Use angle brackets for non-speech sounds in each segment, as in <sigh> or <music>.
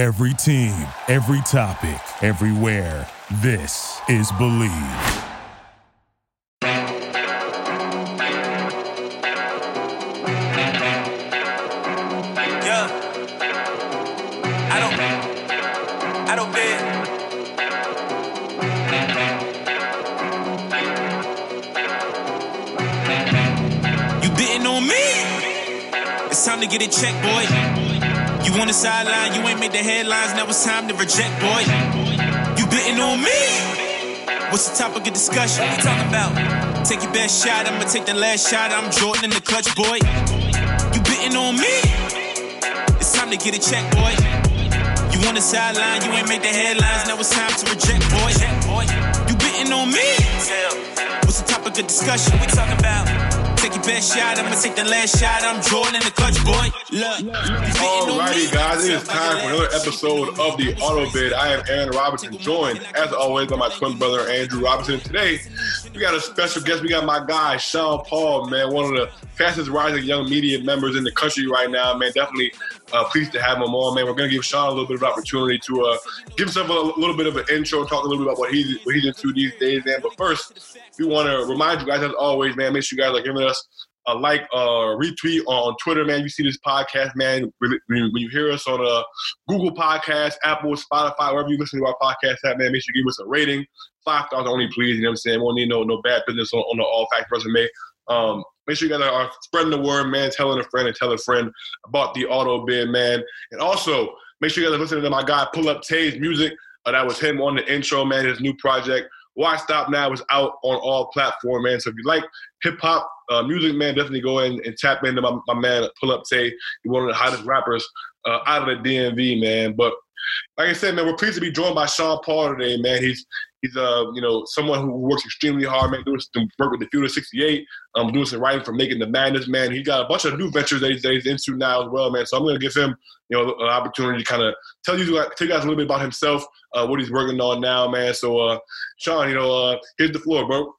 Every team, every topic, everywhere. This is Believe. Yeah. I don't. I don't bet. You betting on me? It's time to get it checked, boy. You on the sideline, you ain't made the headlines. Now it's time to reject, boy. You betting on me? What's the topic of discussion? What we talking about? Take your best shot, I'ma take the last shot. I'm Jordan in the clutch, boy. You betting on me? It's time to get a check, boy. You on the sideline, you ain't made the headlines. Now it's time to reject, boy. You betting on me? What's the topic of discussion? We talking about? Take your best shot, I'ma take the last shot. I'm in the clutch, boy. Look, you betting on me? Alrighty, guys, it is time for another episode of the Auto Bid. I am Aaron Robinson, joined as always by my twin brother Andrew Robinson. Today, we got a special guest. We got my guy Sean Paul, man, one of the fastest rising young media members in the country right now, man. Definitely uh, pleased to have him on, man. We're gonna give Sean a little bit of opportunity to uh, give himself a little bit of an intro, talk a little bit about what he's what he's into these days, man. But first, we want to remind you guys, as always, man, make sure you guys are giving us a like, a retweet on Twitter, man. You see this podcast, man. When, you hear us on uh, Google Podcast, Apple, Spotify, wherever you listen to our podcast at, man, make sure you give us a rating. Five stars only, please. You know what I'm saying? We don't need no no bad business on, on the All Facts resume. Um, make sure you guys are spreading the word, man. Telling a friend and tell a friend about the auto bid, man. And also, make sure you guys are listening to my guy Pull Up Tay's music. Uh, that was him on the intro, man. His new project. Why Stop Now is out on all platforms, man. So if you like hip hop uh, music, man, definitely go in and tap into my, my man Pull Up Tay. He's one of the hottest rappers uh, out of the DMV, man. But like I said, man, we're pleased to be joined by Sean Paul today, man. He's he's uh you know someone who works extremely hard, man. Doing some work with the Future 68, um, doing some writing for Making the Madness, man. He's got a bunch of new ventures that he's, that he's into now as well, man. So I'm gonna give him you know an opportunity to kind of tell you tell you guys a little bit about himself, uh, what he's working on now, man. So uh, Sean, you know, uh, here's the floor, bro.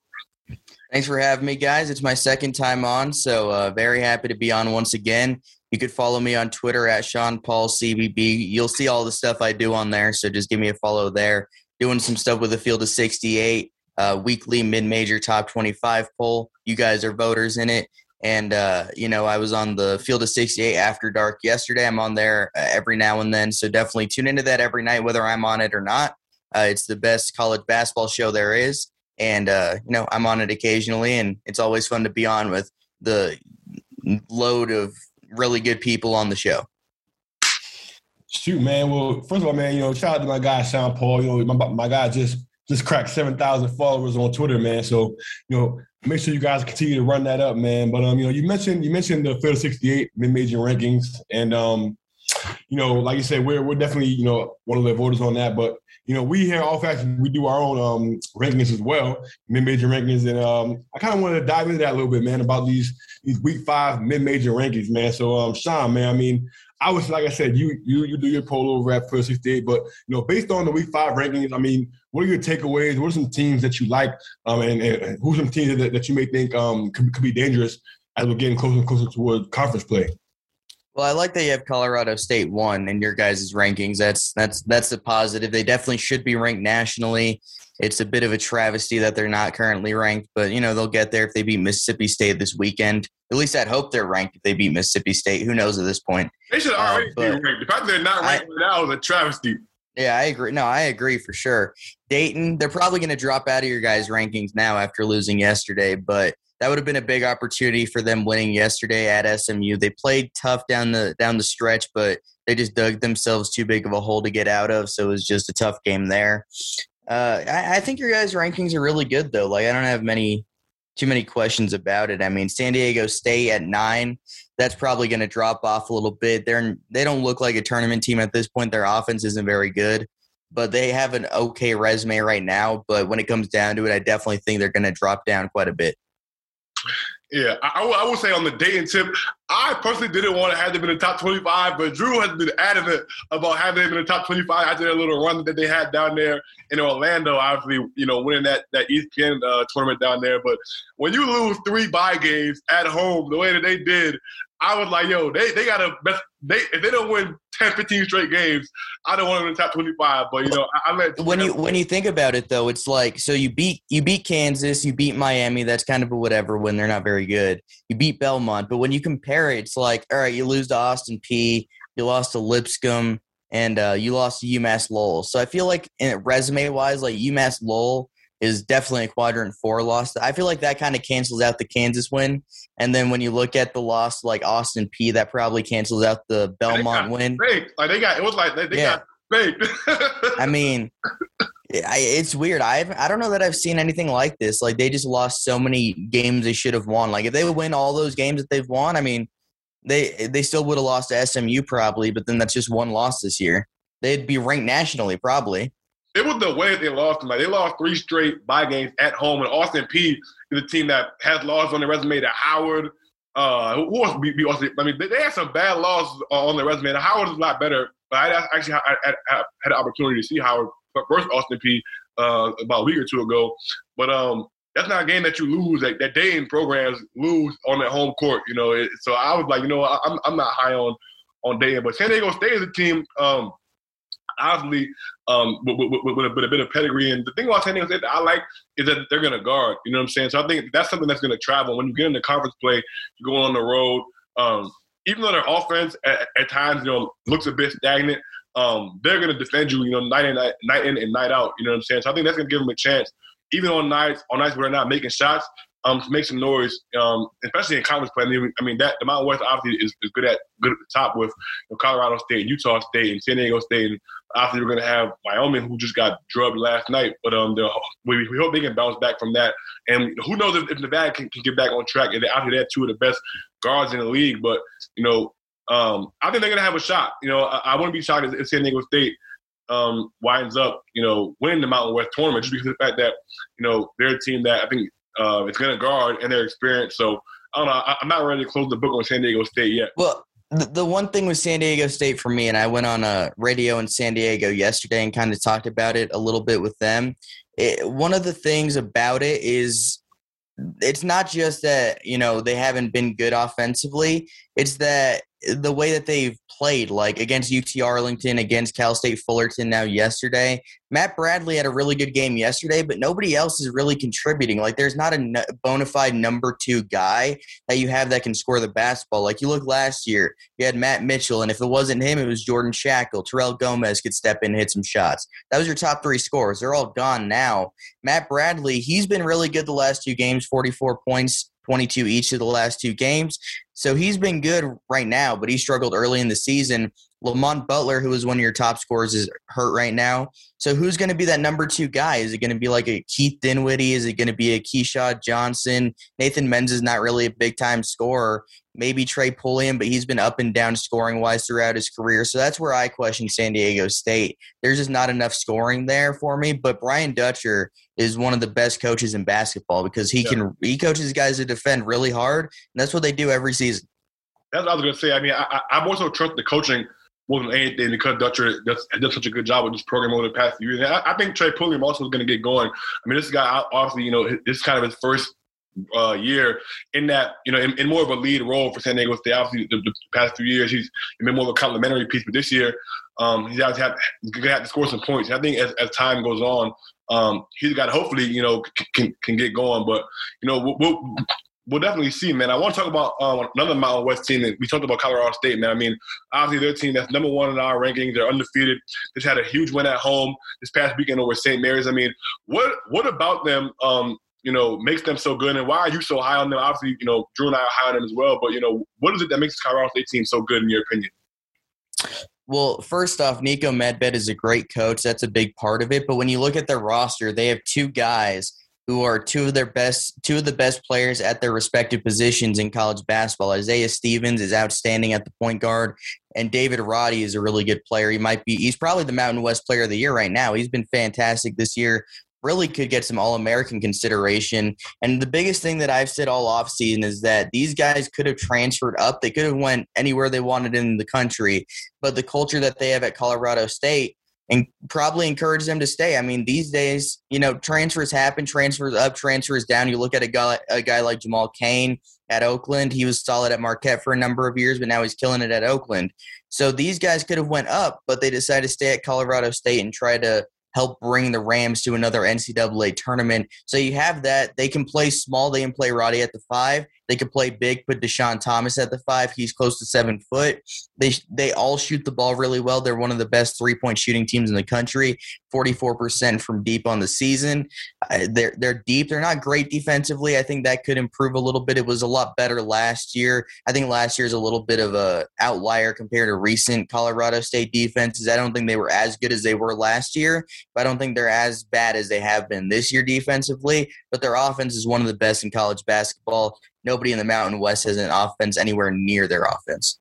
Thanks for having me, guys. It's my second time on, so uh, very happy to be on once again. You could follow me on Twitter at Sean Paul CBB. You'll see all the stuff I do on there, so just give me a follow there. Doing some stuff with the Field of 68, uh, weekly mid-major top 25 poll. You guys are voters in it, and uh, you know I was on the Field of 68 after dark yesterday. I'm on there uh, every now and then, so definitely tune into that every night, whether I'm on it or not. Uh, it's the best college basketball show there is and uh, you know I'm on it occasionally, and it's always fun to be on with the load of really good people on the show. Shoot, man. Well, first of all, man, you know, shout out to my guy Sean Paul. You know, my, my guy just just cracked seven thousand followers on Twitter, man. So, you know, make sure you guys continue to run that up, man. But um, you know, you mentioned you mentioned the Field 68 mid-major rankings, and um, you know, like you said, we're we're definitely you know one of the voters on that. But you know, we here All Facts, we do our own um rankings as well, mid-major rankings, and um, I kind of wanted to dive into that a little bit, man, about these these week five mid-major rankings, man. So, um, Sean, man, I mean, I was like I said, you you you do your poll over at Field 68, but you know, based on the week five rankings, I mean, what are your takeaways? What are some teams that you like, um, and, and who's some teams that, that you may think um could, could be dangerous as we're getting closer and closer toward conference play? Well, I like that you have Colorado State one in your guys' rankings. That's that's that's a positive. They definitely should be ranked nationally. It's a bit of a travesty that they're not currently ranked, but you know they'll get there if they beat Mississippi State this weekend. At least I'd hope they're ranked if they beat Mississippi State. Who knows at this point? They should already Uh, be ranked. The fact that they're not ranked right now is a travesty. Yeah, I agree. No, I agree for sure. Dayton, they're probably going to drop out of your guys' rankings now after losing yesterday, but that would have been a big opportunity for them winning yesterday at SMU. They played tough down the down the stretch, but they just dug themselves too big of a hole to get out of. So it was just a tough game there. Uh, I, I think your guys' rankings are really good though. Like I don't have many too many questions about it. I mean, San Diego State at nine, that's probably going to drop off a little bit. They're they don't look like a tournament team at this point. Their offense isn't very good, but they have an okay resume right now. But when it comes down to it, I definitely think they're going to drop down quite a bit. Yeah, I, I, will, say on the Dayton tip, I personally didn't want to have them in the top 25, but Drew has been adamant about having them in the top 25 after their little run that they had down there in Orlando, obviously, you know, winning that, that ESPN uh, tournament down there. But when you lose three bye games at home the way that they did, I was like, yo, they, they got to, they, if they don't win 10, 15 straight games. I don't want them in the top 25, but you know, I, I let when you when you think about it though, it's like so you beat you beat Kansas, you beat Miami. That's kind of a whatever when they're not very good. You beat Belmont, but when you compare it, it's like all right, you lose to Austin Peay, you lost to Lipscomb, and uh, you lost to UMass Lowell. So I feel like in resume wise, like UMass Lowell is definitely a quadrant four loss. I feel like that kind of cancels out the Kansas win. And then when you look at the loss like Austin Peay, that probably cancels out the Belmont win. Baked. Like they got it was like they, they yeah. got baked. I <laughs> mean, it's weird. I I don't know that I've seen anything like this. Like they just lost so many games they should have won. Like if they would win all those games that they've won, I mean, they they still would have lost to SMU probably. But then that's just one loss this year. They'd be ranked nationally probably it was the way they lost Like they lost three straight bye games at home, and Austin Peay is a team that has lost on their resume to Howard. Uh, who else beat, Austin? I mean, they, had some bad losses on their resume. And Howard is a lot better, but I actually I, I, I had an opportunity to see Howard versus Austin Peay uh, about a week or two ago. But um, that's not a game that you lose that, that in programs lose on their home court. You know, it, so I was like, you know, I'm I'm not high on on Dayton, but San Diego State is a team. Um, obviously um, with, with, with, with, a bit of pedigree. And the thing about San Diego State that I like is that they're going to guard. You know what I'm saying? So I think that's something that's going to travel. When you get into conference play, you go on the road. Um, even though their offense at, at, times you know looks a bit stagnant, um, they're going to defend you. You know, night in night, night in and night out. You know what I'm saying? So I think that's going to give them a chance. Even on nights on nights where they're not making shots, um, to make some noise, um, especially in conference play. I mean, I mean that the Mountain West obviously is, is good at good at the top with you know, Colorado State, Utah State, and San Diego State. And obviously, we're going to have Wyoming, who just got drubbed last night. But um, we, we hope they can bounce back from that. And who knows if, if Nevada can, can get back on track? And they have two of the best guards in the league. But you know, um, I think they're going to have a shot. You know, I, I wouldn't be shocked if San Diego State um, winds up, you know, winning the Mountain West tournament just because of the fact that, you know, they're a team that I think uh, it's going to guard and their experience. So I don't know. I, am not ready to close the book on San Diego State yet. Well, the, the one thing with San Diego State for me, and I went on a radio in San Diego yesterday and kind of talked about it a little bit with them. It, one of the things about it is it's not just that you know they haven't been good offensively it's that the way that they've played, like against UT Arlington, against Cal State Fullerton now yesterday. Matt Bradley had a really good game yesterday, but nobody else is really contributing. Like there's not a bona fide number two guy that you have that can score the basketball. Like you look last year, you had Matt Mitchell, and if it wasn't him, it was Jordan Schakel. Terrell Gomez could step in and hit some shots. That was your top three scores. They're all gone now. Matt Bradley, he's been really good the last two games, 44 points, 22 each of the last two games. So he's been good right now, but he struggled early in the season. Lamont Butler, who is one of your top scorers, is hurt right now. So who's going to be that number two guy? Is it going to be like a Keith Dinwiddie? Is it going to be a Keshad Johnson? Nathan Mensah is not really a big time scorer. Maybe Trey Pulliam, but he's been up and down scoring wise throughout his career. So that's where I question San Diego State. There's just not enough scoring there for me. But Brian Dutcher is one of the best coaches in basketball because he yeah. can he coaches guys to defend really hard, and that's what they do every season. That's what I was going to say. I mean, I, I, I also trust the coaching more than anything because Dutcher does, does such a good job with this program over the past few years. I, I, think Trey Pulliam also is going to get going. I mean, this guy obviously, you know, this is kind of his first uh, year in that, you know, in, in, more of a lead role for San Diego State. Obviously, the, the past few years, he's been more of a complementary piece, but this year, um, he's going to have to score some points. And I think as, as time goes on, um, he's got to hopefully, you know, can, can get going. But, you know, we'll, we'll, definitely see, man. I want to talk about um, another Mountain West team. We talked about Colorado State, man. I mean, obviously their team that's number one in our rankings. They're undefeated. They had a huge win at home this past weekend over St. Mary's. I mean, what what about them? Um, you know, makes them so good, and why are you so high on them? Obviously, you know, Drew and I are high on them as well. But you know, what is it that makes the Colorado State team so good in your opinion? Well, first off, Niko Medved is a great coach. That's a big part of it. But when you look at their roster, they have two guys who are two of their best two of the best players at their respective positions in college basketball. Isaiah Stevens is outstanding at the point guard and David Roddy is a really good player. He might be he's probably the Mountain West player of the year right now. He's been fantastic this year. Really could get some All American consideration. And the biggest thing that I've said all offseason is that these guys could have transferred up. They could have went anywhere they wanted in the country. But the culture that they have at Colorado State and probably encourage them to stay. I mean, these days, you know, transfers happen, transfers up, transfers down. You look at a guy, a guy like Jamal Cain at Oakland. He was solid at Marquette for a number of years, but now he's killing it at Oakland. So these guys could have went up, but they decided to stay at Colorado State and try to help bring the Rams to another NCAA tournament. So you have that. They can play small. They can play Roddy at the five. They could play big. Put Deshaun Thomas at the five. He's close to seven foot. They they all shoot the ball really well. They're one of the best three point shooting teams in the country. Forty four percent from deep on the season. They're they're deep. They're not great defensively. I think that could improve a little bit. It was a lot better last year. I think last year is a little bit of a outlier compared to recent Colorado State defenses. I don't think they were as good as they were last year, but I don't think they're as bad as they have been this year defensively. But their offense is one of the best in college basketball. Nobody in the Mountain West has an offense anywhere near their offense.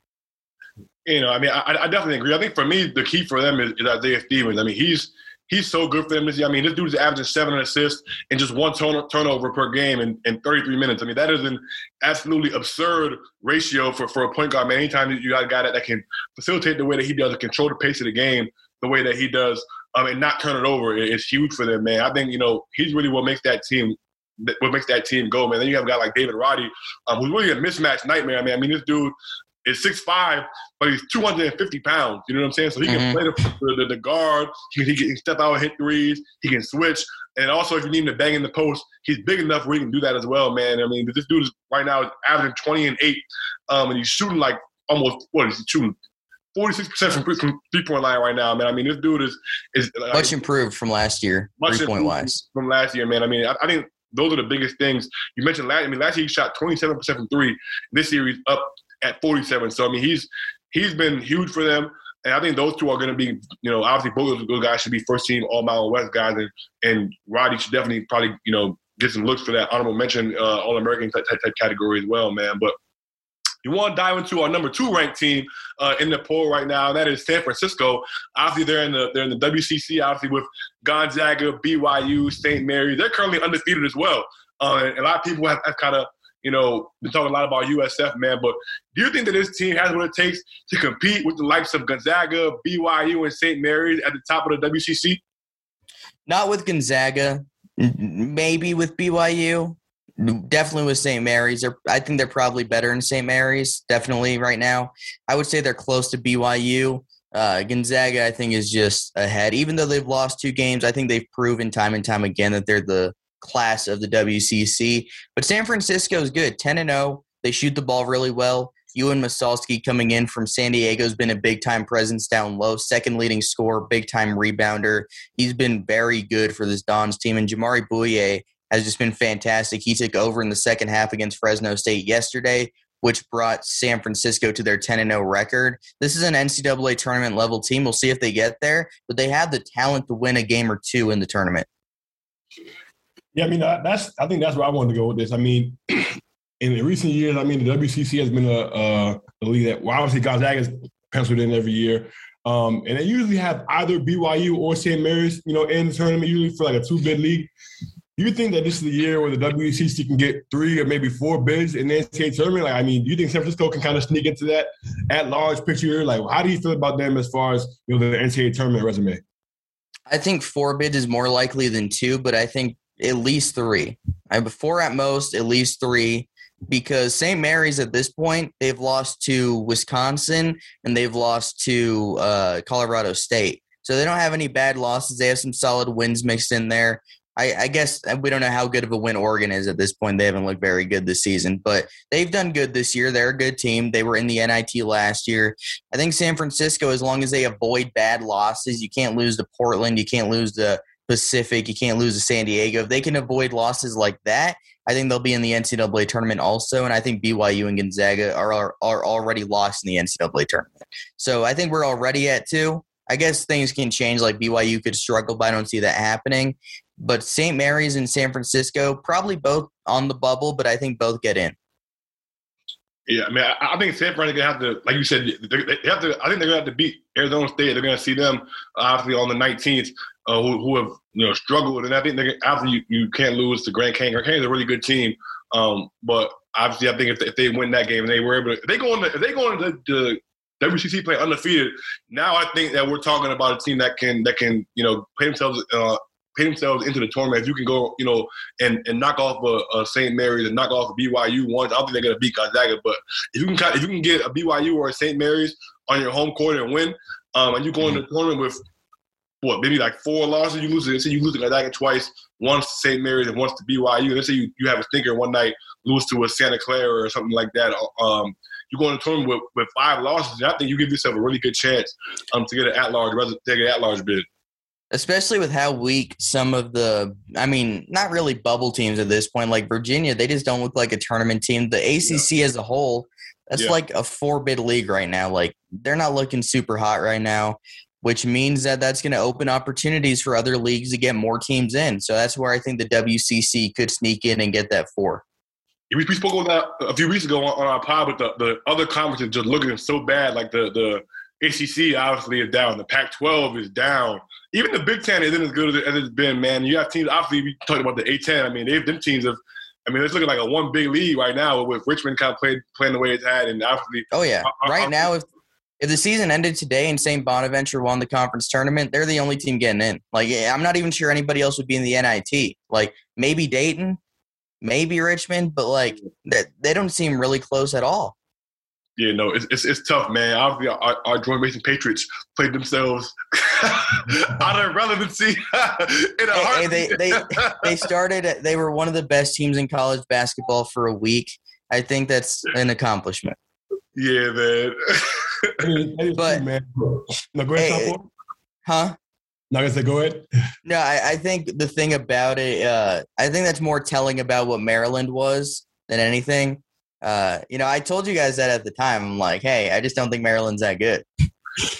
You know, I mean, I, I definitely agree. I think for me, the key for them is, is Isaiah Stevens. I mean, he's he's so good for them this year. I mean, this dude's averaging seven assists and just one turn- turnover per game in, in 33 minutes. I mean, that is an absolutely absurd ratio for, for a point guard. Man, anytime you got a guy that, that can facilitate the way that he does, and control the pace of the game the way that he does, um, and not turn it over, it's huge for them, man. I think you know he's really what makes that team. What makes that team go, man? Then you have a guy like David Roddy, um, who's really a mismatch nightmare. Man, I mean, this dude is six five, but he's 250 pounds. You know what I'm saying? So he can mm-hmm. play the, the, the guard. He can, he can step out and hit threes. He can switch. And also, if you need him to bang in the post, he's big enough where he can do that as well, man. I mean, this dude is right now averaging 20 and 8, um, and he's shooting like almost, what is he shooting? 46% from, from three point line right now, man. I mean, this dude is is much improved from last year, three point wise. From last year, man. I mean, I, I, think those are the biggest things. You mentioned last. I mean, last year he shot 27% from three. This year he's up at 47. So I mean, he's he's been huge for them. And I think those two are going to be, you know, obviously both of those guys should be first team All Mountain West guys, and and Roddy should definitely probably, you know, get some looks for that honorable mention uh, All American type, type category as well, man. But you want to dive into our number two ranked team uh, in the poll right now, and that is San Francisco. Obviously, they're in the they're in the WCC. Obviously, with Gonzaga, BYU, St. Mary, they're currently undefeated as well. Uh, and a lot of people have, have kind of you know been talking a lot about USF, man. But do you think that this team has what it takes to compete with the likes of Gonzaga, BYU, and St. Mary's at the top of the WCC? Not with Gonzaga, maybe with BYU. Definitely with St. Mary's. They're, I think they're probably better in St. Mary's. Definitely right now. I would say they're close to BYU. Uh, Gonzaga, I think, is just ahead. Even though they've lost two games, I think they've proven time and time again that they're the class of the WCC. But San Francisco is good, 10 and 0. They shoot the ball really well. Yauhen Massalski coming in from San Diego has been a big time presence down low, second leading scorer, big time rebounder. He's been very good for this Dons team. And Jamaree Bouyea has just been fantastic. He took over in the second half against Fresno State yesterday, which brought San Francisco to their 10 0 record. This is an NCAA tournament level team. We'll see if they get there, but they have the talent to win a game or two in the tournament. Yeah, I mean that's I think that's where I wanted to go with this. I mean, <clears throat> in recent years, I mean the WCC has been a, a, league that well, obviously Gonzaga is penciled in every year. Um, and they usually have either BYU or St. Mary's, you know, in the tournament, usually for like a two-bid league. You think that this is the year where the WCC can get three or maybe four bids in the NCAA tournament? Like, I mean, do you think San Francisco can kind of sneak into that at large picture? Like, how do you feel about them as far as you know the NCAA tournament resume? I think four bids is more likely than two, but I think at least three. I four at most, at least three, because St. Mary's at this point they've lost to Wisconsin and they've lost to uh, Colorado State. So they don't have any bad losses. They have some solid wins mixed in there. I, I, guess uh, we don't know how good of a win Oregon is at this point. They haven't looked very good this season, but they've done good this year. They're a good team. They were in the NIT last year. I think San Francisco, as long as they avoid bad losses, you can't lose to Portland. You can't lose to Pacific. You can't lose to San Diego. If they can avoid losses like that, I think they'll be in the NCAA tournament also. And I think BYU and Gonzaga are, are, are already lost in the NCAA tournament. So I think we're already at two. I guess things can change. Like BYU could struggle, but I don't see that happening. But St. Mary's and San Francisco probably both on the bubble, but I think both get in. Yeah, I mean, I, I think San Francisco gonna have to, like you said, they have to. I think they're gonna have to beat Arizona State. They're gonna see them obviously on the 19th, uh, who, who, have you know struggled, and I think they you, you can't lose to Grand Canyon. Grand Canyon's a really good team, um, but obviously I think if they, if they win that game and they were able to, if they go into if they go into the, the WCC play undefeated, now I think that we're talking about a team that can that can you know play themselves uh, themselves into the tournament. If you can go, you know, and, and knock off a, a St. Mary's and knock off a BYU once, I don't think they're gonna beat Gonzaga. But if you can if you can get a BYU or a St. Mary's on your home court and win, um, and you go into the tournament with what maybe like four losses, you lose it. Say you lose to Gonzaga twice, once to St. Mary's and once to BYU. Let's say you, you have a stinker one night, lose to a Santa Clara or something like that. Um, you go in the tournament with, with five losses, and I think you give yourself a really good chance um, to get an at large, to get an at large bid. Especially with how weak some of the, I mean, not really bubble teams at this point. Like Virginia, they just don't look like a tournament team. The ACC yeah. as a whole, that's yeah. like a four bid league right now. Like they're not looking super hot right now, which means that that's going to open opportunities for other leagues to get more teams in. So that's where I think the WCC could sneak in and get that four. We, spoke about that a few weeks ago on, on our pod, but the, the other conferences just looking so bad. Like the the ACC obviously is down, the Pac-12 is down. Even the Big Ten isn't as good as, it's been. Man, you have teams. Obviously, we talked about the A10. I mean, they've them teams have. I mean, it's looking like a one big league right now with Richmond kind of played, playing the way it's had, and obviously. Oh yeah, uh, right now if if the season ended today and St. Bonaventure won the conference tournament, they're the only team getting in. Like, I'm not even sure anybody else would be in the NIT. Like, maybe Dayton, maybe Richmond, but like they, they don't seem really close at all. Yeah, no, it's, it's, it's tough, man. Obviously, our, our George Mason Patriots played themselves <laughs> out of relevancy. <laughs> in a hey, hey, they they <laughs> they started. They were one of the best teams in college basketball for a week. I think that's an accomplishment. Yeah, man. but man. No, go ahead, hey, huh? Not gonna say go ahead. No, I, I think the thing about it, uh, I think that's more telling about what Maryland was than anything. Uh, you know, I told you guys that at the time. I'm like, hey, I just don't think Maryland's that good. <laughs>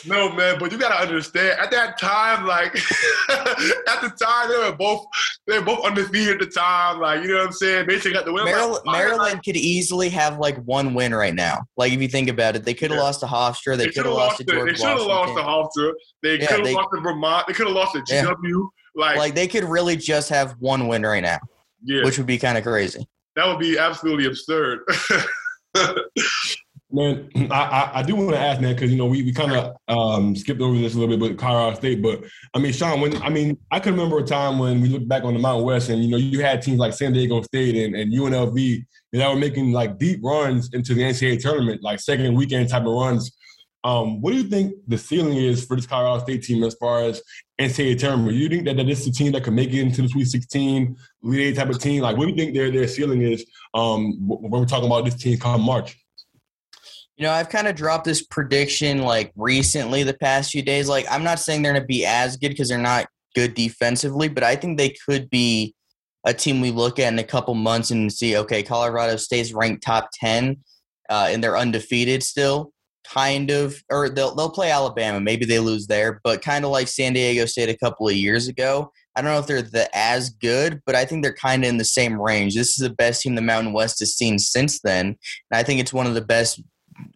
No, man, but you gotta understand. At that time, like <laughs> at the time, they were both they were both undefeated at the time. Like you know what I'm saying? Basically, got the win. Maryland, like, Maryland like, could easily have like one win right now. Like if you think about it, they could have yeah. lost to Hofstra. They, they could have lost to George They should have lost to Hofstra. They could have lost to Vermont. They could have lost to GW. Yeah. Like, like they could really just have one win right now. Yeah, which would be kind of crazy. That would be absolutely absurd. <laughs> Man, I, I, do want to ask, man, because you know we, we kind of um, skipped over this a little bit with Colorado State, but I mean, Sean, when I mean, I can remember a time when we look back on the Mountain West, and you know, you had teams like San Diego State and, and UNLV that were making like deep runs into the NCAA tournament, like second weekend type of runs. Um, what do you think the ceiling is for this Colorado State team as far as NCAA tournament? Do you think that, that this is a team that can make it into the Sweet 16, Elite type of team? Like, what do you think their their ceiling is um, when we're talking about this team come March? You know, I've kind of dropped this prediction like recently, the past few days. Like, I'm not saying they're going to be as good because they're not good defensively, but I think they could be a team we look at in a couple months and see, okay, Colorado State's ranked top 10 uh, and they're undefeated still, kind of, or they'll, they'll play Alabama. Maybe they lose there, but kind of like San Diego State a couple of years ago. I don't know if they're the as good, but I think they're kind of in the same range. This is the best team the Mountain West has seen since then. And I think it's one of the best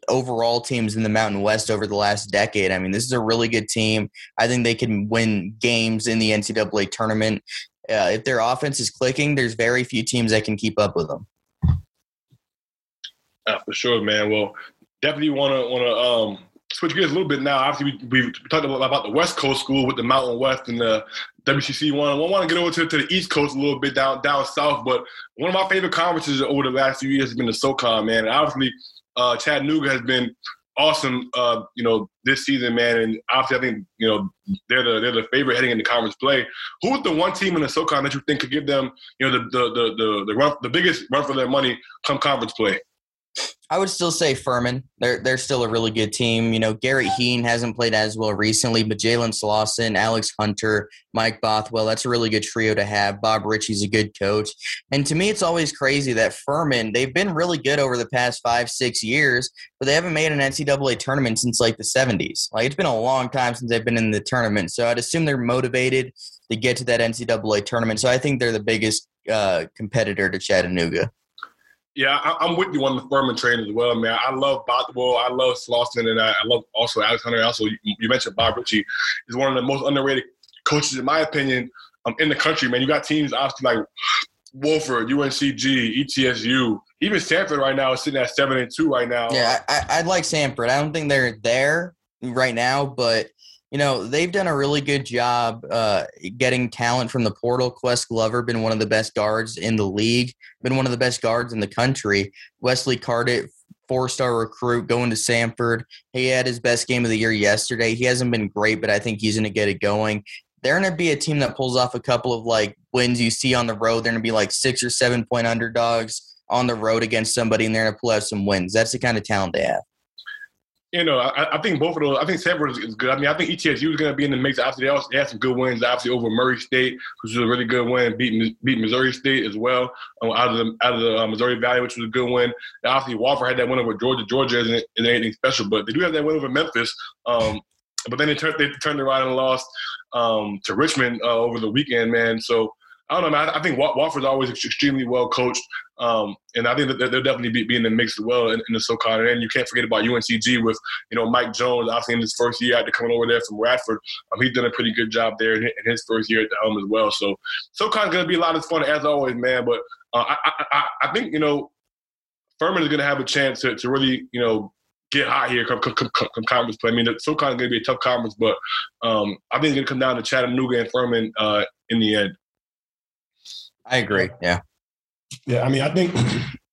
overall teams in the Mountain West over the last decade. I mean, this is a really good team. I think they can win games in the NCAA tournament. Uh, if their offense is clicking, there's very few teams that can keep up with them. Uh, for sure, man. Well, definitely want to want to um, switch gears a little bit now. Obviously, we, we talked about, about the West Coast school with the Mountain West and the WCC one. I want to get over to, to the East Coast a little bit down down south. But one of my favorite conferences over the last few years has been the SoCon, man. And obviously, uh, Chattanooga has been awesome, uh, you know, this season, man. And obviously, I think you know they're the they're the favorite heading into conference play. Who is the one team in the SoCon that you think could give them, you know, the the the the, the run the biggest run for their money come conference play? I would still say Furman. They're they're still a really good team. You know, Garrett Hien hasn't played as well recently, but Jalen Slawson, Alex Hunter, Mike Bothwell, that's a really good trio to have. Bob Richey's a good coach. And to me, it's always crazy that Furman, they've been really good over the past five, six years, but they haven't made an NCAA tournament since like the 70s. Like it's been a long time since they've been in the tournament. So I'd assume they're motivated to get to that NCAA tournament. So I think they're the biggest uh, competitor to Chattanooga. Yeah, I, am with you on the Furman train as well, man. I love Bothwell, I love Slawson, and I, I love also Alex Hunter. Also, you, you, mentioned Bob Richey. is one of the most underrated coaches, in my opinion, um, in the country. Man, you got teams obviously like Wofford, UNCG, ETSU, even Samford right now is sitting at seven and two right now. Yeah, I, I'd like Samford. I don't think they're there right now, but you know, they've done a really good job uh, getting talent from the portal. Ques Glover been one of the best guards in the league, been one of the best guards in the country. Wesley Cardet, four-star recruit, going to Samford. He had his best game of the year yesterday. He hasn't been great, but I think he's going to get it going. They're going to be a team that pulls off a couple of like wins you see on the road. They're going to be like six or seven point underdogs on the road against somebody, and they're going to pull out some wins. That's the kind of talent they have you know, I, I, think both of those. I think Samford is, is, good. I mean, I think ETSU is going to be in the mix. Obviously, they, also, they had some good wins. Obviously, over Murray State, which was a really good win. Beat beat Missouri State as well um, out of the out of the uh, Missouri Valley, which was a good win. And obviously, Wofford had that win over Georgia. Georgia isn't, isn't anything special, but they do have that win over Memphis. Um, but then they turned they turned around and lost um, to Richmond uh, over the weekend, man. So I don't know, man. I think Wofford's always extremely well coached, um, and I think that they'll definitely be, be in the mix as well in, in the SoCon. And you can't forget about UNCG with you know Mike Jones. Obviously, in his first year after coming over there from Radford, um, he's done a pretty good job there in his first year at the helm as well. So SoCon's going to be a lot of fun as always, man. But uh, I, I, I think you know Furman is going to have a chance to, to really you know get hot here come, come, come, come conference play. I mean, SoCon is going to be a tough conference, but um, I think it's going to come down to Chattanooga and Furman uh, in the end. I agree. Yeah. Yeah. I mean, I think. <clears throat>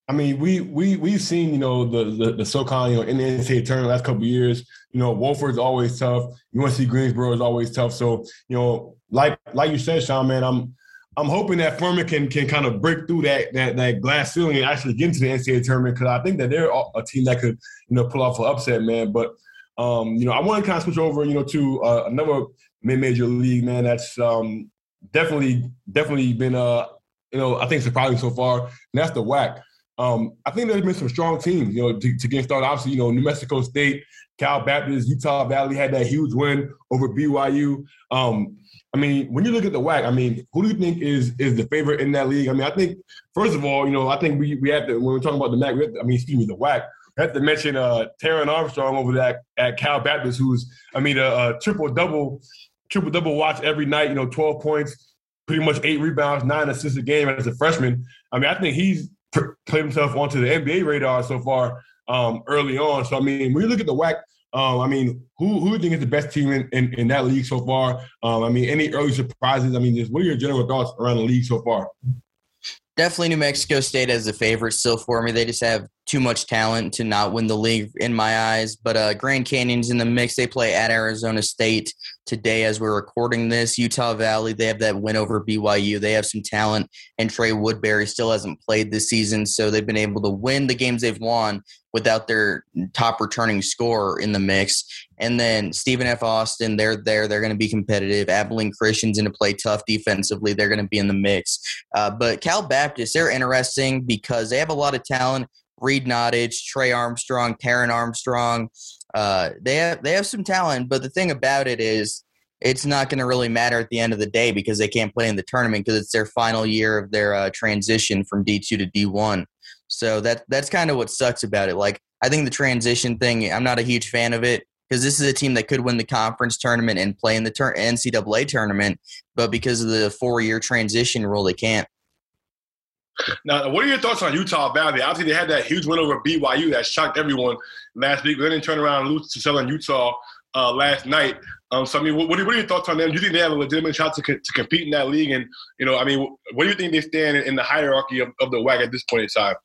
I mean, we we we've seen you know the the, the SoCon you know in the NCAA tournament last couple years. You know, Wofford's always tough. UNC Greensboro is always tough. So you know, like like you said, Sean, man, I'm I'm hoping that Furman can can kind of break through that that that glass ceiling and actually get into the NCAA tournament because I think that they're a team that could you know pull off an upset, man. But um, you know, I want to kind of switch over, you know, to uh, another mid-major league, man. That's um, definitely definitely been uh you know, I think surprising so far, and that's the WAC. Um, I think there's been some strong teams, you know, to, to, get started. Obviously, you know, New Mexico State, Cal Baptist, Utah Valley had that huge win over BYU. Um, I mean, when you look at the WAC, I mean, who do you think is is the favorite in that league? I mean, I think first of all, you know, I think we we have to when we're talking about the MAC, to, I mean, excuse me, the WAC. Have to mention uh Taran Armstrong over there at, Cal Baptist, who's I mean a, a triple double, triple double watch every night. You know, twelve points, pretty much eight rebounds, nine assists a game as a freshman. I mean, I think he's played himself onto the NBA radar so far um, early on. So I mean, when you look at the WAC, um, I mean, who who do you think is the best team in, in, in that league so far? Um, I mean, any early surprises? I mean, just what are your general thoughts around the league so far? Definitely New Mexico State as a favorite still for me. They just have too much talent to not win the league in my eyes. But uh, Grand Canyon's in the mix. They play at Arizona State today as we're recording this. Utah Valley, they have that win over BYU. They have some talent, and Trey Woodbury still hasn't played this season, so they've been able to win the games they've won without their top returning scorer in the mix. And then Stephen F. Austin, they're there. They're going to be competitive. Abilene Christian's going to play tough defensively. They're going to be in the mix. Uh, but Cal Baptist, they're interesting because they have a lot of talent. Reed Nottage, Trey Armstrong, Taran Armstrong. Uh, they have they have some talent, but the thing about it is it's not going to really matter at the end of the day because they can't play in the tournament because it's their final year of their uh, transition from D two to D one. So that that's kind of what sucks about it. Like I think the transition thing, I'm not a huge fan of it because this is a team that could win the conference tournament and play in the tur- NCAA tournament, but because of the four year transition rule, they can't. Now, what are your thoughts on Utah Valley? Obviously, they had that huge win over BYU that shocked everyone last week. They turned around and lose to Southern Utah uh, last night. Um, so, I mean, what, what, are your thoughts on them? Do you think they have a legitimate shot to, to compete in that league? And, you know, I mean, what do you think they stand in, in the hierarchy of, of the WAC at this point in time?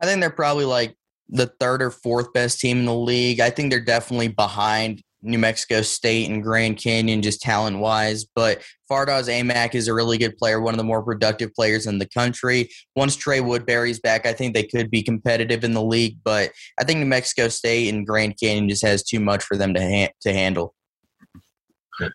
I think they're probably like the third or fourth best team in the league. I think they're definitely behind New Mexico State and Grand Canyon, just talent wise. But Fardaws Aimaq is a really good player, one of the more productive players in the country. Once Trey Woodbury's back, I think they could be competitive in the league. But I think New Mexico State and Grand Canyon just has too much for them to ha- to handle.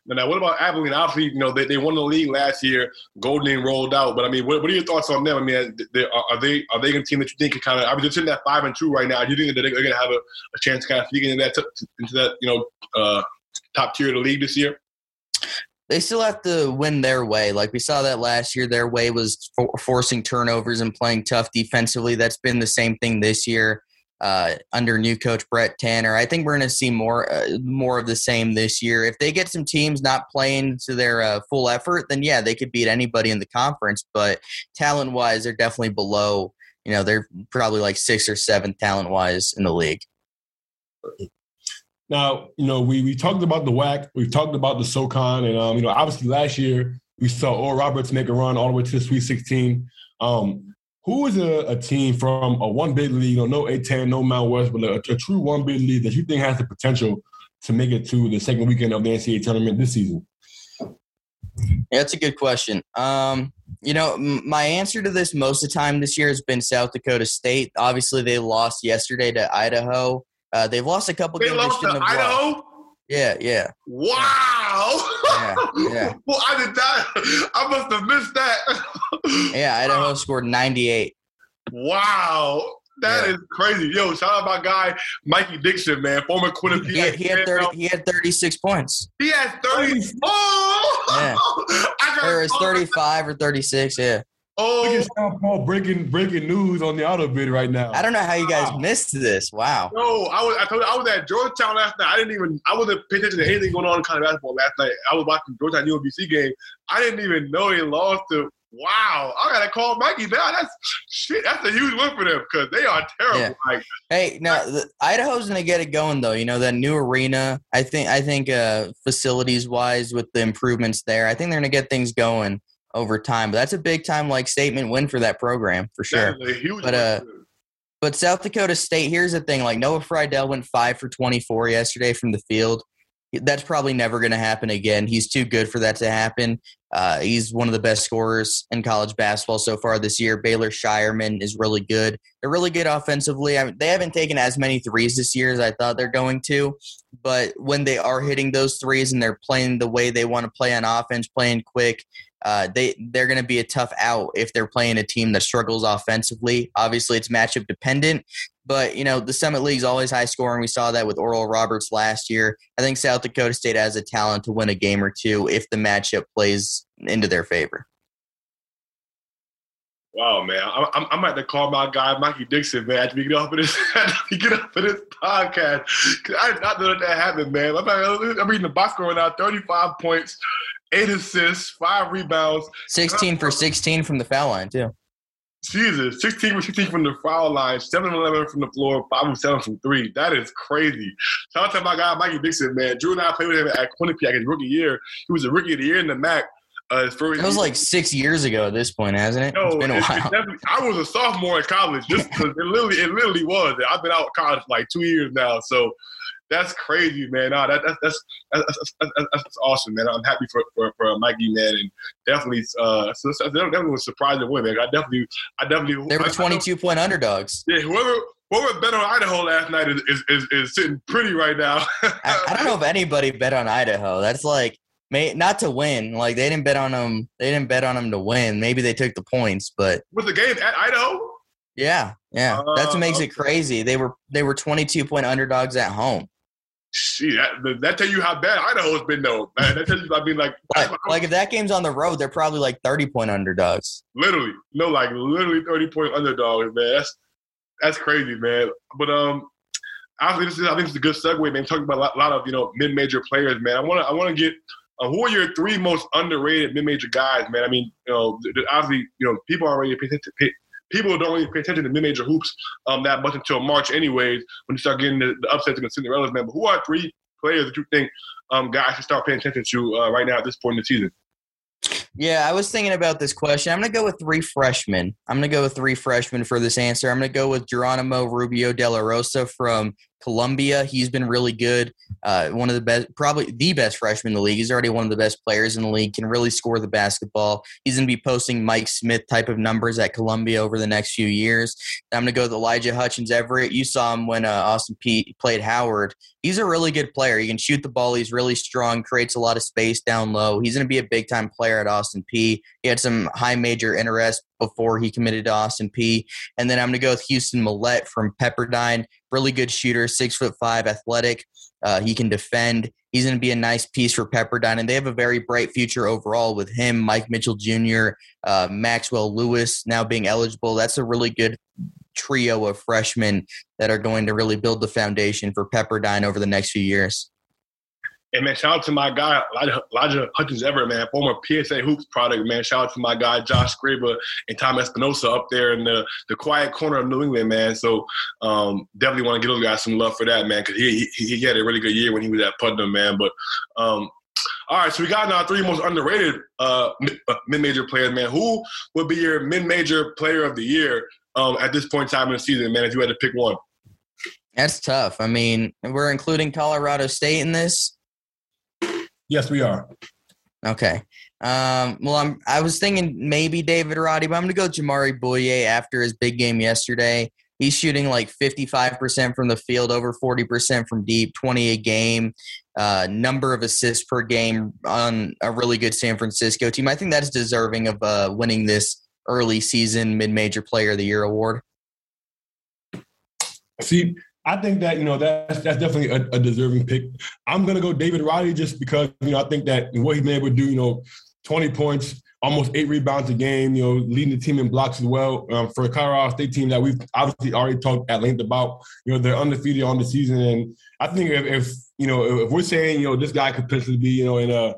Now, what about Abilene? Obviously, you know they, they won the league last year. Golding rolled out, but I mean, what, what are your thoughts on them? I mean, they, are they are they a team that you think can kind of? I mean, they're sitting at five and two right now. Do you think that they're, going to have a, a, chance to kind of sneak into that into that you know uh, top tier of the league this year? They still have to win their way. Like we saw that last year, their way was for- forcing turnovers and playing tough defensively. That's been the same thing this year uh, under new coach Brette Tanner. I think we're going to see more uh, more of the same this year. If they get some teams not playing to their uh, full effort, then yeah, they could beat anybody in the conference. But talent wise, they're definitely below. You know, they're probably like sixth or seventh talent wise in the league. Now, you know, we we talked about the WAC, we've talked about the SoCon, and um, you know, obviously last year we saw Oral Roberts make a run all the way to the Sweet 16. Um, who is a, a, team from a one big league, you know, no A10, no Mount West, but a, a, true one big league that you think has the potential to make it to the second weekend of the NCAA tournament this season? Yeah, that's a good question. Um, you know, m- my answer to this most of the time this year has been South Dakota State. Obviously, they lost yesterday to Idaho. Uh, they've lost a couple they games. Lost they to Idaho. Yeah, yeah. Wow. Yeah, yeah. <laughs> well, I did. I must have missed that. <laughs> yeah, Idaho scored 98. Wow. That yeah. is crazy. Yo, shout out my guy Mikey Dixon, man, former Quinnipiac. He, had, he had thirty. He had thirty-six points. He had thirty. Oh, <laughs> yeah. or it's thirty-five or thirty-six. Yeah. Oh, look at Sean Paul breaking breaking news on the auto bid right now. I don't know how you guys wow. missed this. Wow. No, I was I told you I was at Georgetown last night. I didn't even I wasn't paying attention to anything going on in college basketball last night. I was watching Georgetown UMBC game. I didn't even know they lost to. Wow, I gotta call Mikey now. That's shit. That's a huge win for them because they are terrible. Yeah. Like, hey, now the, Idaho's gonna get it going though. You know that new arena. I think I think uh, facilities wise with the improvements there, I think they're gonna get things going over time. But that's a big time like statement win for that program for sure. but uh, but South Dakota State. Here's the thing: like Noah Freidel went five for 24 yesterday from the field. That's probably never going to happen again. He's too good for that to happen. Uh, he's one of the best scorers in college basketball so far this year. Baylor Scheierman is really good. They're really good offensively. I mean, they haven't taken as many threes this year as I thought they're going to, but when they are hitting those threes and they're playing the way they want to play on offense, playing quick, uh, they they're going to be a tough out if they're playing a team that struggles offensively. Obviously, it's matchup dependent, but you know the Summit League is always high scoring. We saw that with Oral Roberts last year. I think South Dakota State has a talent to win a game or two if the matchup plays into their favor. Wow, man, I'm, I'm, about to call my guy Mikey Dixon, man. After we get off of this, <laughs> get off of this podcast, I did not know that, that happened, man. I'm, I'm reading the box score now: 35 points, eight assists, five rebounds, 16 for 16 from the foul line too. Jesus, 16 for 16 from the foul line, 7 11 from the floor, 5 7 from three. That is crazy. Shout out to my guy, Mikey Dixon, man. Drew and I played with him at Quinnipiac his rookie year. He was a rookie of the year in the MAAC. Uh, that was like six years ago at this point, hasn't it? No, it's been a while. I was a sophomore in college. Just it literally, it literally was. I've been out of college for like two years now. So that's crazy, man. Nah, that, that's, that's, that's, that's, that's awesome, man. I'm happy for, for, for Mikey, man, and definitely, uh, so, so definitely was surprised to win, man. I definitely, I definitely. They were 22 point underdogs. Yeah, whoever. Whoever bet on Idaho last night is, is, is, is sitting pretty right now. <laughs> I, I, don't know if anybody bet on Idaho. That's like may, not to win. Like they didn't bet on them. They didn't bet on them to win. Maybe they took the points, but was the game at Idaho? Yeah, yeah. Uh, That's what makes okay. it crazy. They were they were 22 point underdogs at home. Shit, that, that tell you how bad Idaho's been though. Man, that tells you. I mean, like, like, like if that game's on the road, they're probably like thirty point underdogs. Literally, no, like literally thirty point underdogs, man. That's that's crazy, man. But um, honestly, this is I think it's a good segue, man. Talking about a lot, lot of you know mid major players, man. I want to I want to get uh, who are your three most underrated mid major guys, man. I mean, you know, obviously, you know, people already pay, to pay, people don't really pay attention to mid-major hoops um, that much until March, anyways. When you start getting the, the upsets the Cinderellas, man. But who are three players that you think um, guys should start paying attention to uh, right now at this point in the season? Yeah, I was thinking about this question. I'm going to go with three freshmen. I'm going to go with three freshmen for this answer. I'm going to go with Geronimo Rubio De La Rosa from Columbia. He's been really good. Uh, one of the best, probably the best freshman in the league. He's already one of the best players in the league. Can really score the basketball. He's going to be posting Mike Smith type of numbers at Columbia over the next few years. I'm going to go with Elijah Hutchins Everett. You saw him when uh, Austin Peay played Howard. He's a really good player. He can shoot the ball. He's really strong. Creates a lot of space down low. He's going to be a big time player at Austin Peay. He had some high major interest before he committed to Austin Peay. And then I'm going to go with Houston Mallette from Pepperdine. Really good shooter, six foot five, athletic. Uh, he can defend. He's going to be a nice piece for Pepperdine, and they have a very bright future overall with him, Mike Mitchell Jr., uh, Maxwell Lewis now being eligible. That's a really good trio of freshmen that are going to really build the foundation for Pepperdine over the next few years. And man, shout out to my guy Elijah, Elijah Hutchins Everett, man, former PSA Hoops product, man. Shout out to my guy Josh Scriba and Tom Espinosa up there in the, the quiet corner of New England, man. So um, definitely want to give those guys some love for that, man, because he, he, he had a really good year when he was at Putnam, man. But um, all right, so we got now three most underrated uh, uh, mid-major players, man. Who would be your mid-major player of the year um, at this point in time in the season, man? If you had to pick one, that's tough. I mean, we're including Colorado State in this. Yes, we are. Okay. Um, well, I'm. I was thinking maybe David Roddy, but I'm going to go Jamaree Bouyea after his big game yesterday. He's shooting like 55% from the field, over 40% from deep, 20 a game, uh, number of assists per game on a really good San Francisco team. I think that's deserving of uh, winning this early season mid major player of the year award. See, I think that you know that's that's definitely a, a deserving pick. I'm gonna go David Roddy just because you know I think that what he's been able to do, you know, 20 points, almost eight rebounds a game, you know, leading the team in blocks as well. Um, for a Colorado State team that we've obviously already talked at length about, you know, they're undefeated on the season, and I think if, if you know if we're saying you know this guy could potentially be you know in a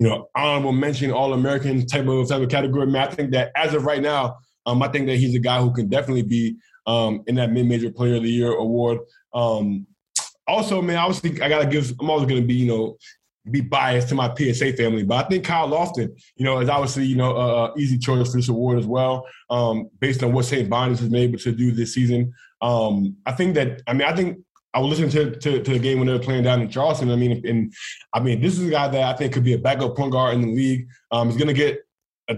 you know honorable mention All American type of type of category, man, I think that as of right now, um, I think that he's a guy who can definitely be um, in that mid major player of the year award. Um, also, man, i obviously I gotta give. I'm always gonna be you know be biased to my PSA family, but I think Kyle Lofton, you know, is obviously you know a, easy choice for this award as well, um, based on what St. Bonnie's has been able to do this season. Um, I think that I mean I think I was listening to, to, to the game when they were playing down in Charleston. I mean, and I mean this is a guy that I think could be a backup point guard in the league. Um, he's to get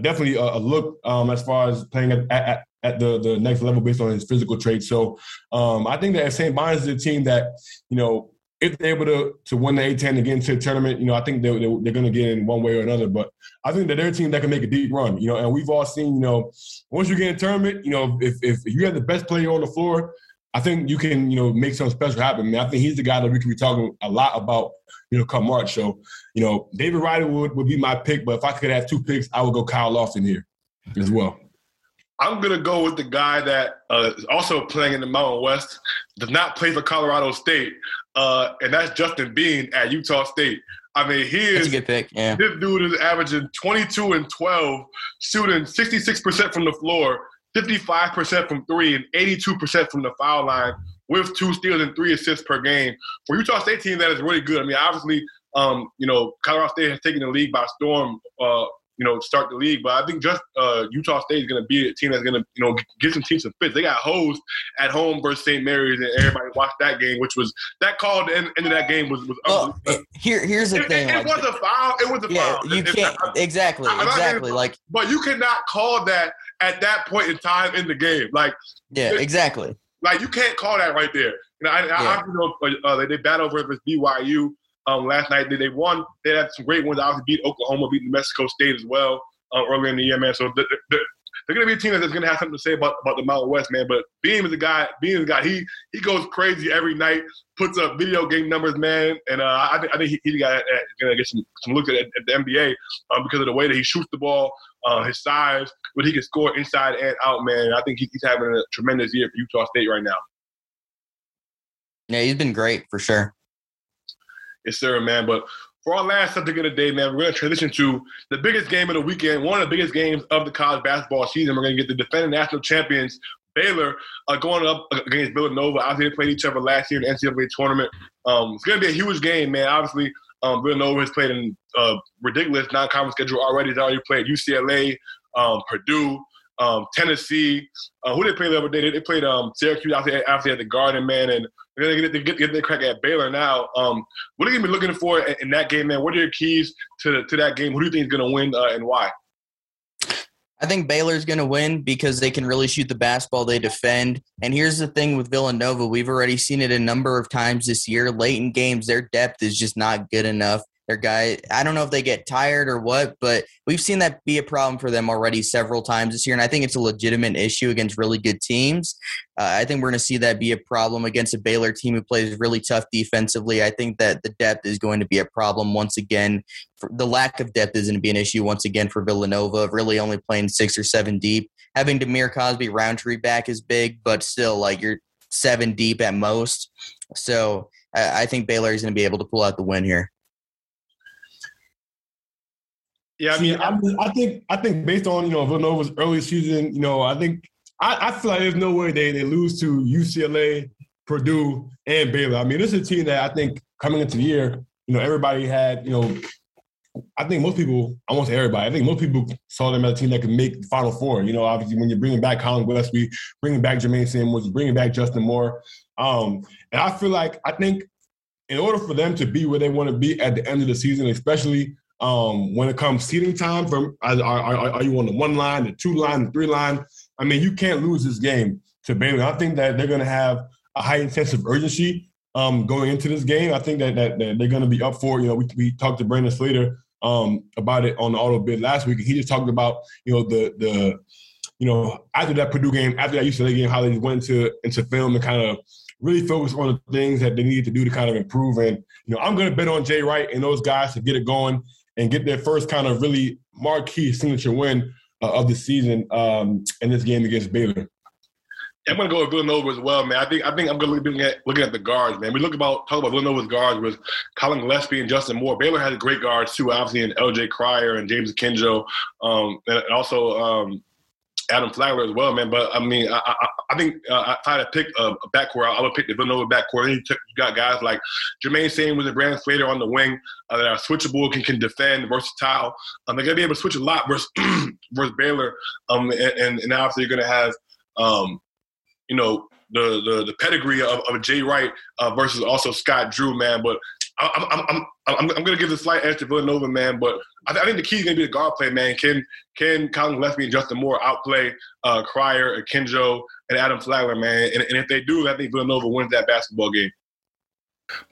definitely a, a look um, as far as playing at, at, at the, the next level based on his physical traits. So um, I think that St. Bonnie's is a team that, you know, if they're able to to win the A10 and get into the tournament, you know, I think they're, they're, they're going to get in one way or another. But I think that they're a team that can make a deep run, you know, and we've all seen, you know, once you get in a tournament, you know, if, if you have the best player on the floor, I think you can, you know, make something special happen. I, mean, I think he's the guy that we can be talking a lot about, you know, come March. So, you know, David Roddy would, would be my pick, but if I could have two picks, I would go Kyle Lofton here as well. I'm gonna go with the guy that uh, is also playing in the Mountain West, does not play for Colorado State, uh, and that's Justin Bean at Utah State. I mean, he is a good pick. Yeah, this dude is averaging 22 and 12, shooting 66% from the floor, 55% from three, and 82% from the foul line, with two steals and three assists per game. For Utah State team, that is really good. I mean, obviously, um, you know, Colorado State has taken the league by storm uh, you know, start the league. But I think just uh, Utah State is going to be a team that's going to, you know, give some teams some fits. They got hosed at home versus St. Mary's, and everybody watched that game, which was that call. The end, end of that game was was. Well, here, here's the it, thing. It, like, was a foul. It was a yeah, foul. you It- can't I- exactly, I'm exactly. Like, but you cannot call that at that point in time in the game. Like, yeah, exactly. like you can't call that right there. You know, I, I, Yeah. I you know uh, they, they battled versus BYU um, last night. They, they won. They had some great ones. Obviously, beat Oklahoma, beat New Mexico State as well uh, earlier in the year, man. So they're, they're, they're going to be a team that's going to have something to say about, about the Mountain West, man. But Bean is a guy. Bean is a guy. He he goes crazy every night. Puts up video game numbers, man. And uh, I think I think he, he's a guy that's going to get some some looks at, at the NBA um, because of the way that he shoots the ball, uh, his size, but he can score inside and out, man. I think he, he's having a tremendous year for Utah State right now. Yeah, he's been great for sure. Yes, sir, man. But for our last subject of the day, man, we're going to transition to the biggest game of the weekend, one of the biggest games of the college basketball season. We're going to get the defending national champions, Baylor, uh, going up against Villanova. Obviously, they played each other last year in the NCAA tournament. Um, it's going to be a huge game, man. Obviously, um, Villanova has played in a ridiculous non-conference schedule already. They already played UCLA, um, Purdue, um, Tennessee. Uh, who they played the other day? They, played um, Syracuse after, after at the Garden, man, and they're gonna get, get, get their crack at Baylor now. Um, what are you gonna be looking for in, in that game, man? What are your keys to to that game? Who do you think is gonna win uh, and why? I think Baylor's going to win because they can really shoot the basketball they defend. And here's the thing with Villanova, we've already seen it a number of times this year. Late in games, their depth is just not good enough. Their guy, I don't know if they get tired or what, but we've seen that be a problem for them already several times this year. And I think it's a legitimate issue against really good teams. Uh, I think we're going to see that be a problem against a Baylor team who plays really tough defensively. I think that the depth is going to be a problem once again. For, the lack of depth is going to be an issue once again for Villanova, really only playing six or seven deep. Having Dhamir Cosby-Roundtree back is big, but still, like you're seven deep at most. So I I think Baylor is going to be able to pull out the win here. Yeah, I mean, I, I think I think based on you know Villanova's early season, you know, I think I, I feel like there's no way they they lose to UCLA, Purdue, and Baylor. I mean, this is a team that I think coming into the year, you know, everybody had, you know, I think most people, say everybody, I think most people saw them as a team that could make the Final Four. You know, obviously when you're bringing back Collin Gillespie, bringing back Jermaine Samuels, bringing back Justin Moore. Um, and I feel like, I think in order for them to be where they want to be at the end of the season, especially um, when it comes seating time, from are, are, are, you on the one line, the two line, the three line? I mean, you can't lose this game to Baylor. I think that they're going to have a high intensive urgency um, going into this game. I think that, that, that they're going to be up for. You know, we, we talked to Brandon Slater um, about it on the auto bid last week. and He just talked about you know the the you know after that Purdue game, after that UCLA game, how they went into into film and kind of really focus on the things that they needed to do to kind of improve. And you know, I'm going to bet on Jay Wright and those guys to get it going and get their first kind of really marquee signature win uh, of the season um, in this game against Baylor. I'm gonna go with Villanova as well, man. I think I think I'm gonna look at looking at the guards, man. We look about talk about Villanova's guards with Collin Gillespie and Justin Moore. Baylor has great guards too, obviously, in L.J. Cryer and James Akinjo, um, and also um, Adam Flagler as well, man. But I mean, I, I, I think uh, if I had to pick a, a backcourt, I would pick the Villanova backcourt. And you, took, you got guys like Jermaine Samuels and Brandon Slater on the wing uh, that are switchable, can, can defend, versatile. Um, they're gonna be able to switch a lot versus <clears throat> versus Baylor. Um, and, and, and obviously you're gonna have um, you know, the the, the pedigree of, of Jay Wright uh, versus also Scott Drew, man. But I'm I'm I'm I'm, going to give the slight edge to Villanova, man. But I, I think the key is going to be the guard play, man. Can can Collin Gillespie and Justin Moore outplay uh, Cryer, Akinjo, and Adam Flagler, man? And, and if they do, I think Villanova wins that basketball game.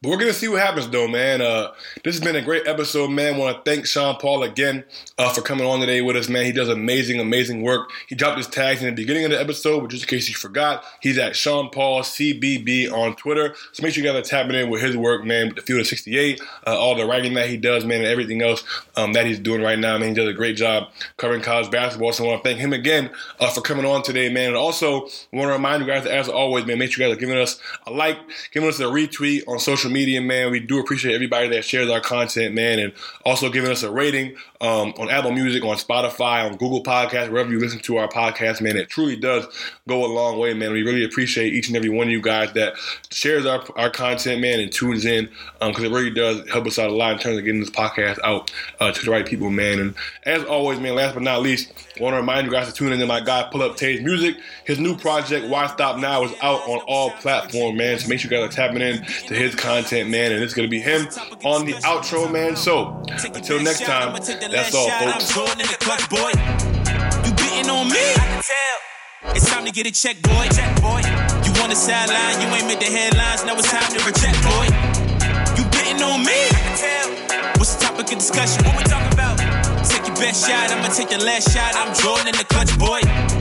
But we're gonna see what happens, though, man. Uh, this has been a great episode, man. Want to thank Sean Paul again uh, for coming on today with us, man. He does amazing, amazing work. He dropped his tags in the beginning of the episode, but just in case you forgot, he's at Sean Paul CBB on Twitter. So make sure you guys are tapping in with his work, man. With the Field of 68, uh, all the writing that he does, man, and everything else um, that he's doing right now, man. He does a great job covering college basketball. So I want to thank him again uh, for coming on today, man. And also want to remind you guys, as always, man, make sure you guys are giving us a like, giving us a retweet on social media, man. We do appreciate everybody that shares our content, man, and also giving us a rating um, on Apple Music, on Spotify, on Google Podcasts, wherever you listen to our podcast, man. It truly does go a long way, man. We really appreciate each and every one of you guys that shares our, our content, man, and tunes in because um, it really does help us out a lot in terms of getting this podcast out uh, to the right people, man. And as always, man, last but not least, I want to remind you guys to tune in to my guy, Pull Up Taze Music. His new project, Why Stop Now, is out on all platforms, man. So make sure you guys are tapping in to his content, man. And it's going to be him on the outro, man. So until next time, that's all, folks. You beating on me? I can tell. It's time to get a check, boy. Check, boy. You want a sideline, you ain't made the headlines. Now it's time to reject, boy. You betting on me? I can Tell what's the topic of discussion? What we talking about? Take your best shot, I'ma take the last shot. I'm Jordan in the clutch, boy.